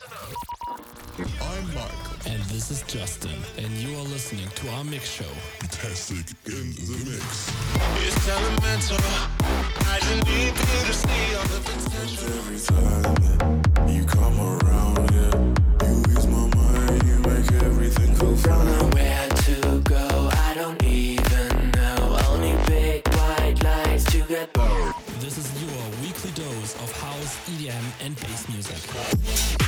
I'm Mark. And this is Justin, and you are listening to our mix show. Fantastic in the mix. It's elemental. I just need you to see all the potential. Every time you come around, yeah, you ease my mind, you make everything feel fine. Where to go, I don't even know. Only big white lights to get This is your weekly dose of house, EDM, and bass music.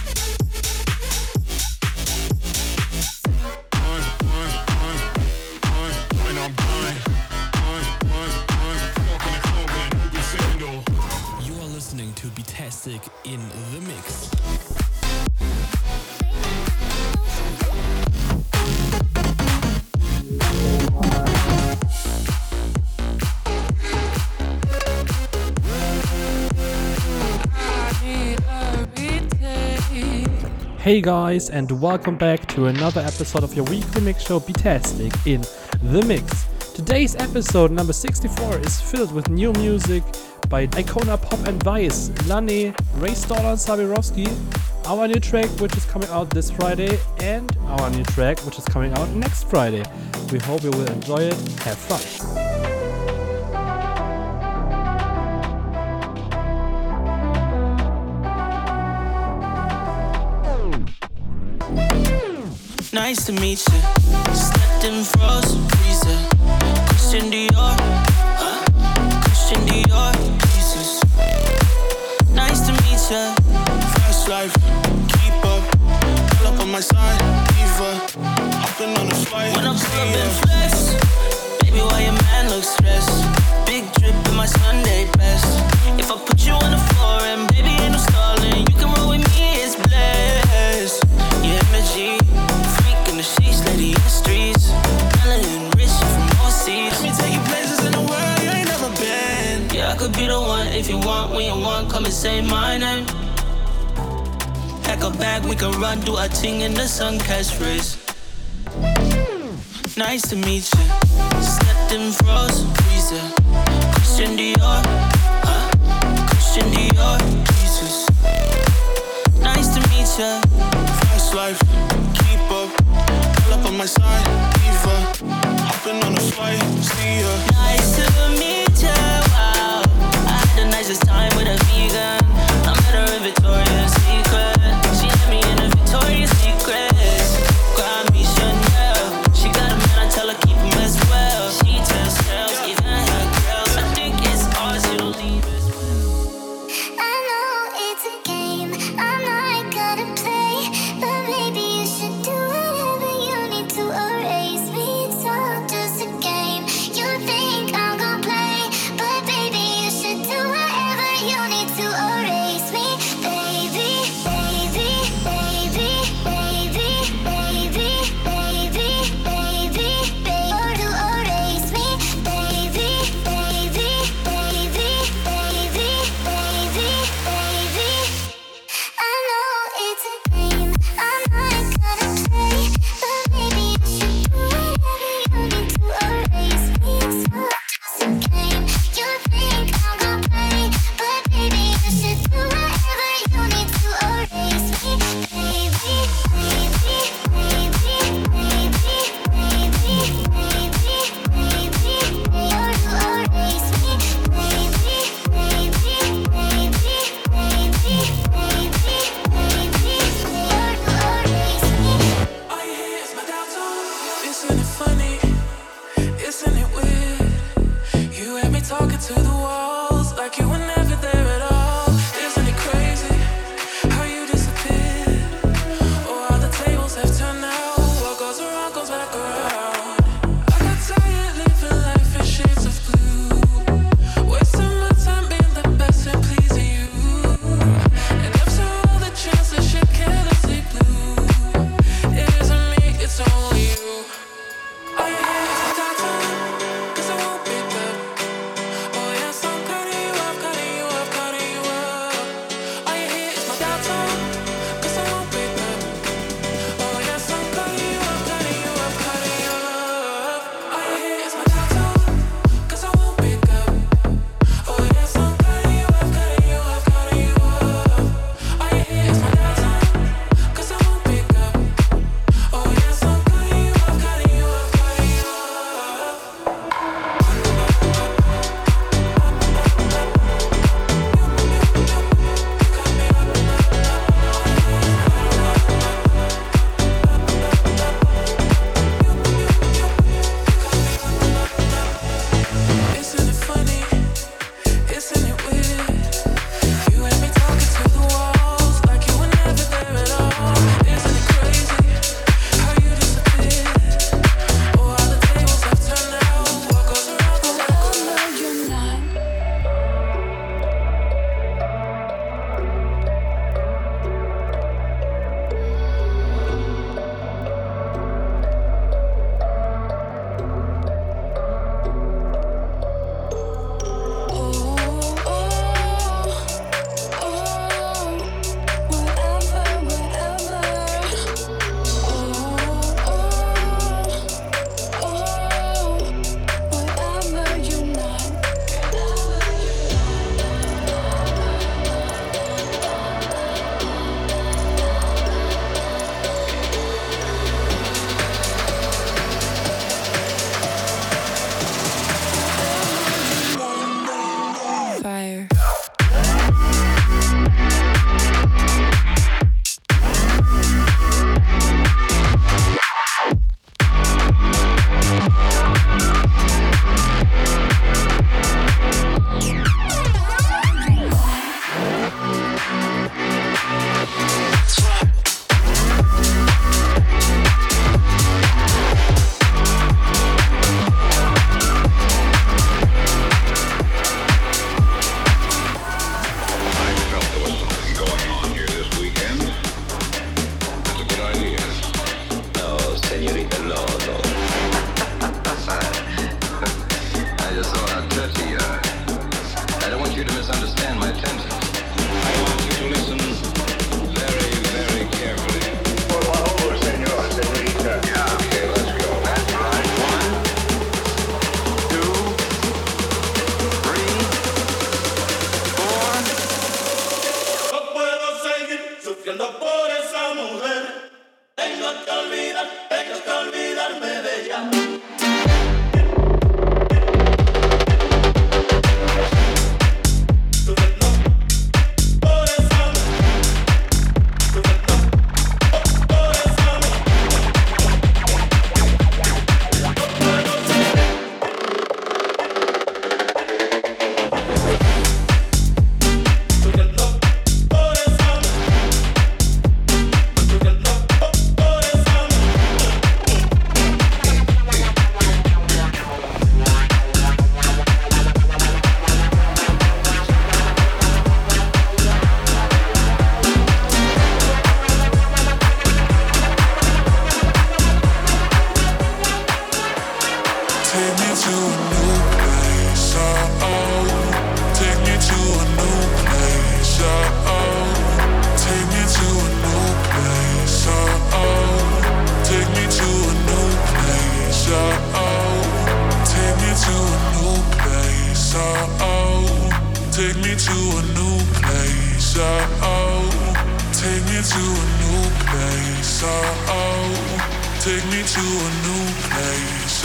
Betastic in the mix. Hey guys, and welcome back to another episode of your weekly mix show Betastic in the Mix. Today's episode number 64 is filled with new music by Icona Pop and Vice, Lani, Ray Stoller and Sabirovsky, our new track which is coming out this Friday, and our new track which is coming out next Friday. We hope you will enjoy it. Have fun. Nice to meet you. Slept in frozen freezer. Christian Dior. Huh? Christian Dior. Jesus. Nice to meet you. Fast life, keep up, pull up on my side, diva, hopping on a flight. When I'm pull up ya. in flex. Baby, why your man look stressed? Big drip in my Sunday best. If I put you on the floor and want. When you want, come and say my name. Pack a bag, we can run, do a thing in the sun, catch race. Nice to meet you. Slept in frozen freezer. Christian Dior. Huh? Christian Dior. Jesus. Nice to meet you. Fast life, keep up, pull up on my side, diva, hopping on a flight, see ya.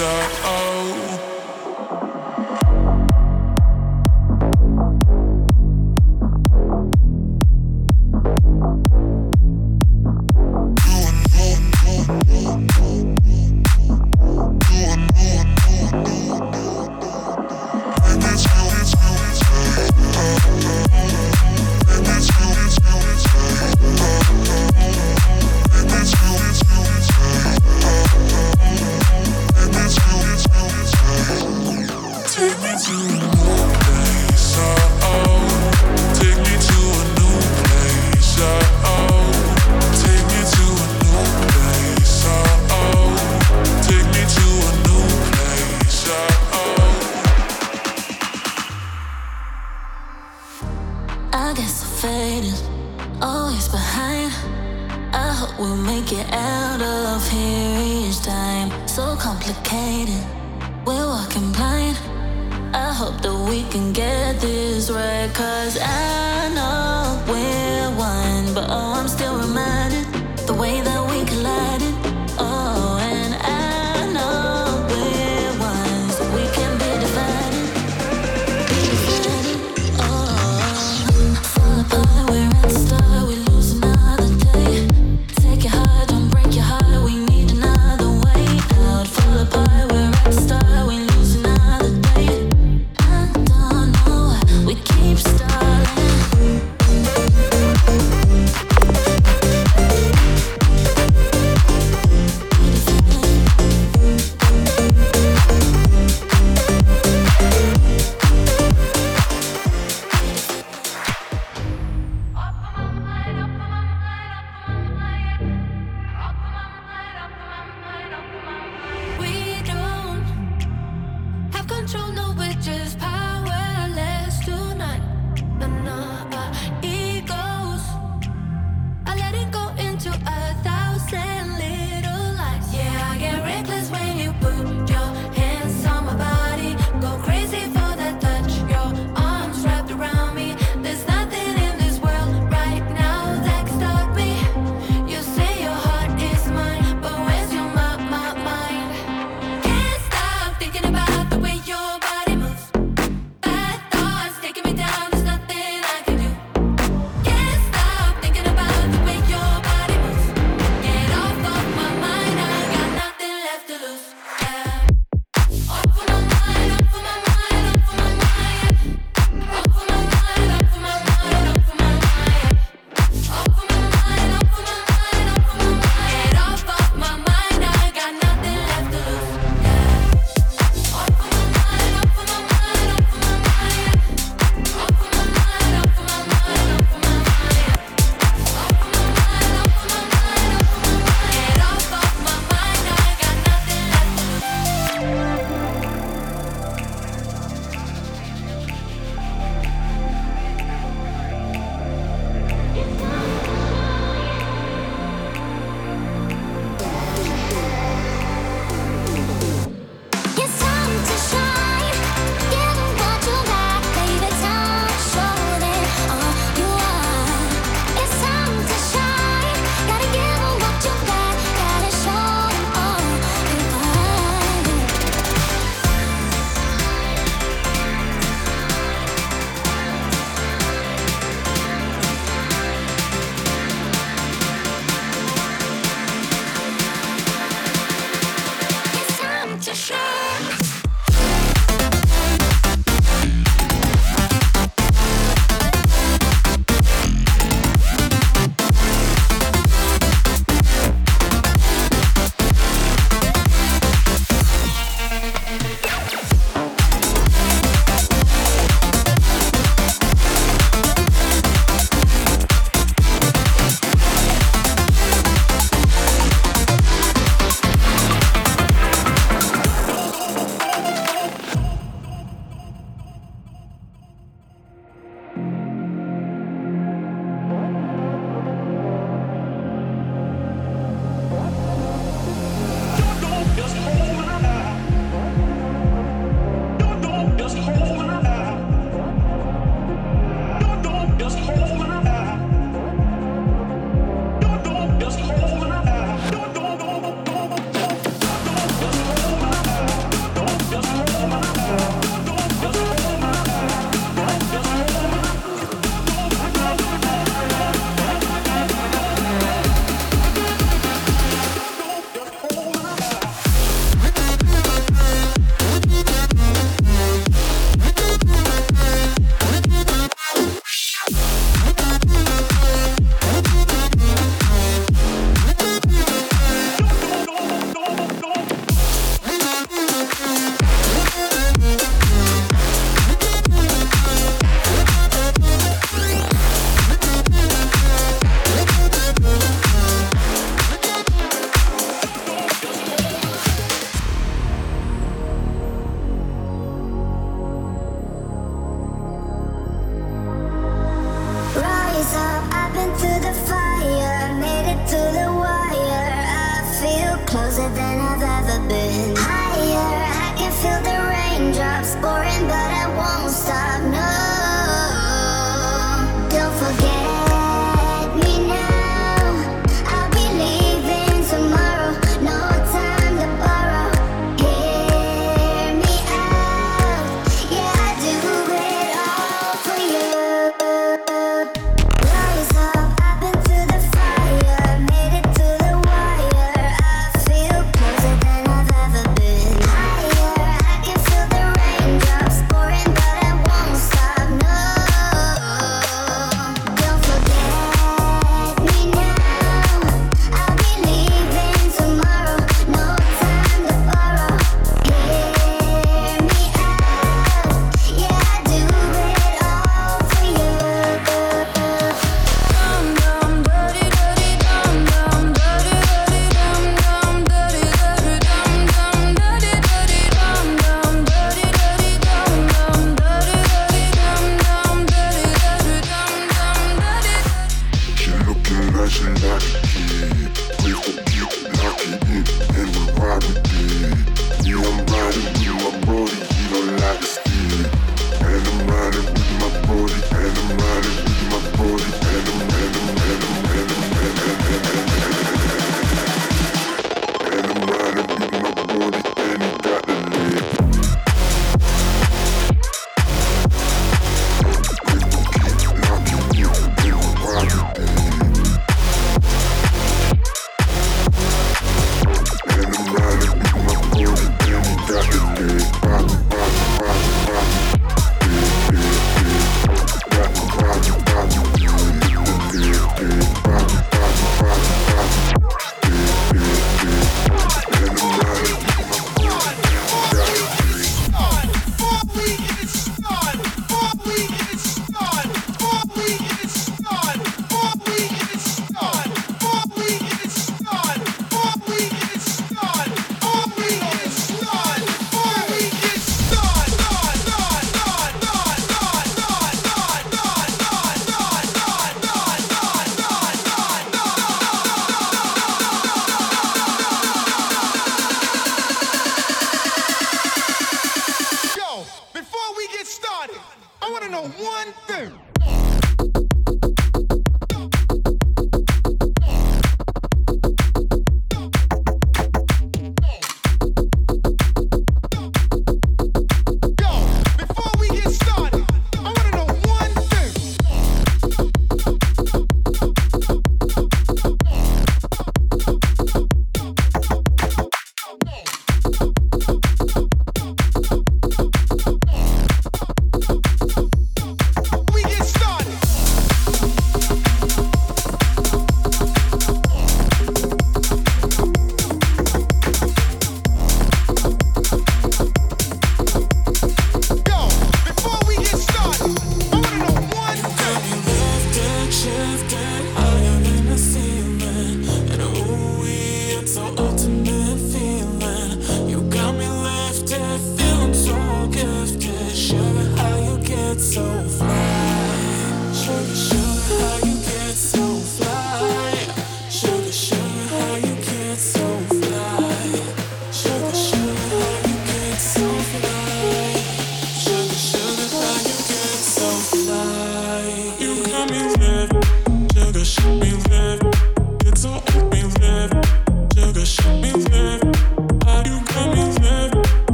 up.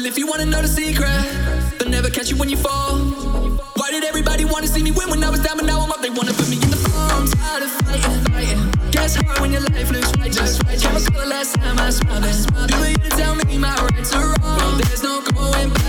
Well, if you wanna know the secret, they'll never catch you when you fall. Why did everybody wanna see me win when I was down, but now I'm up? They wanna put me in the fall. I'm tired of fighting, fighting. Guess hard when your life looks righteous, righteous. Can't recall the last time I smiled. Do you to tell me my rights are wrong? There's no going back.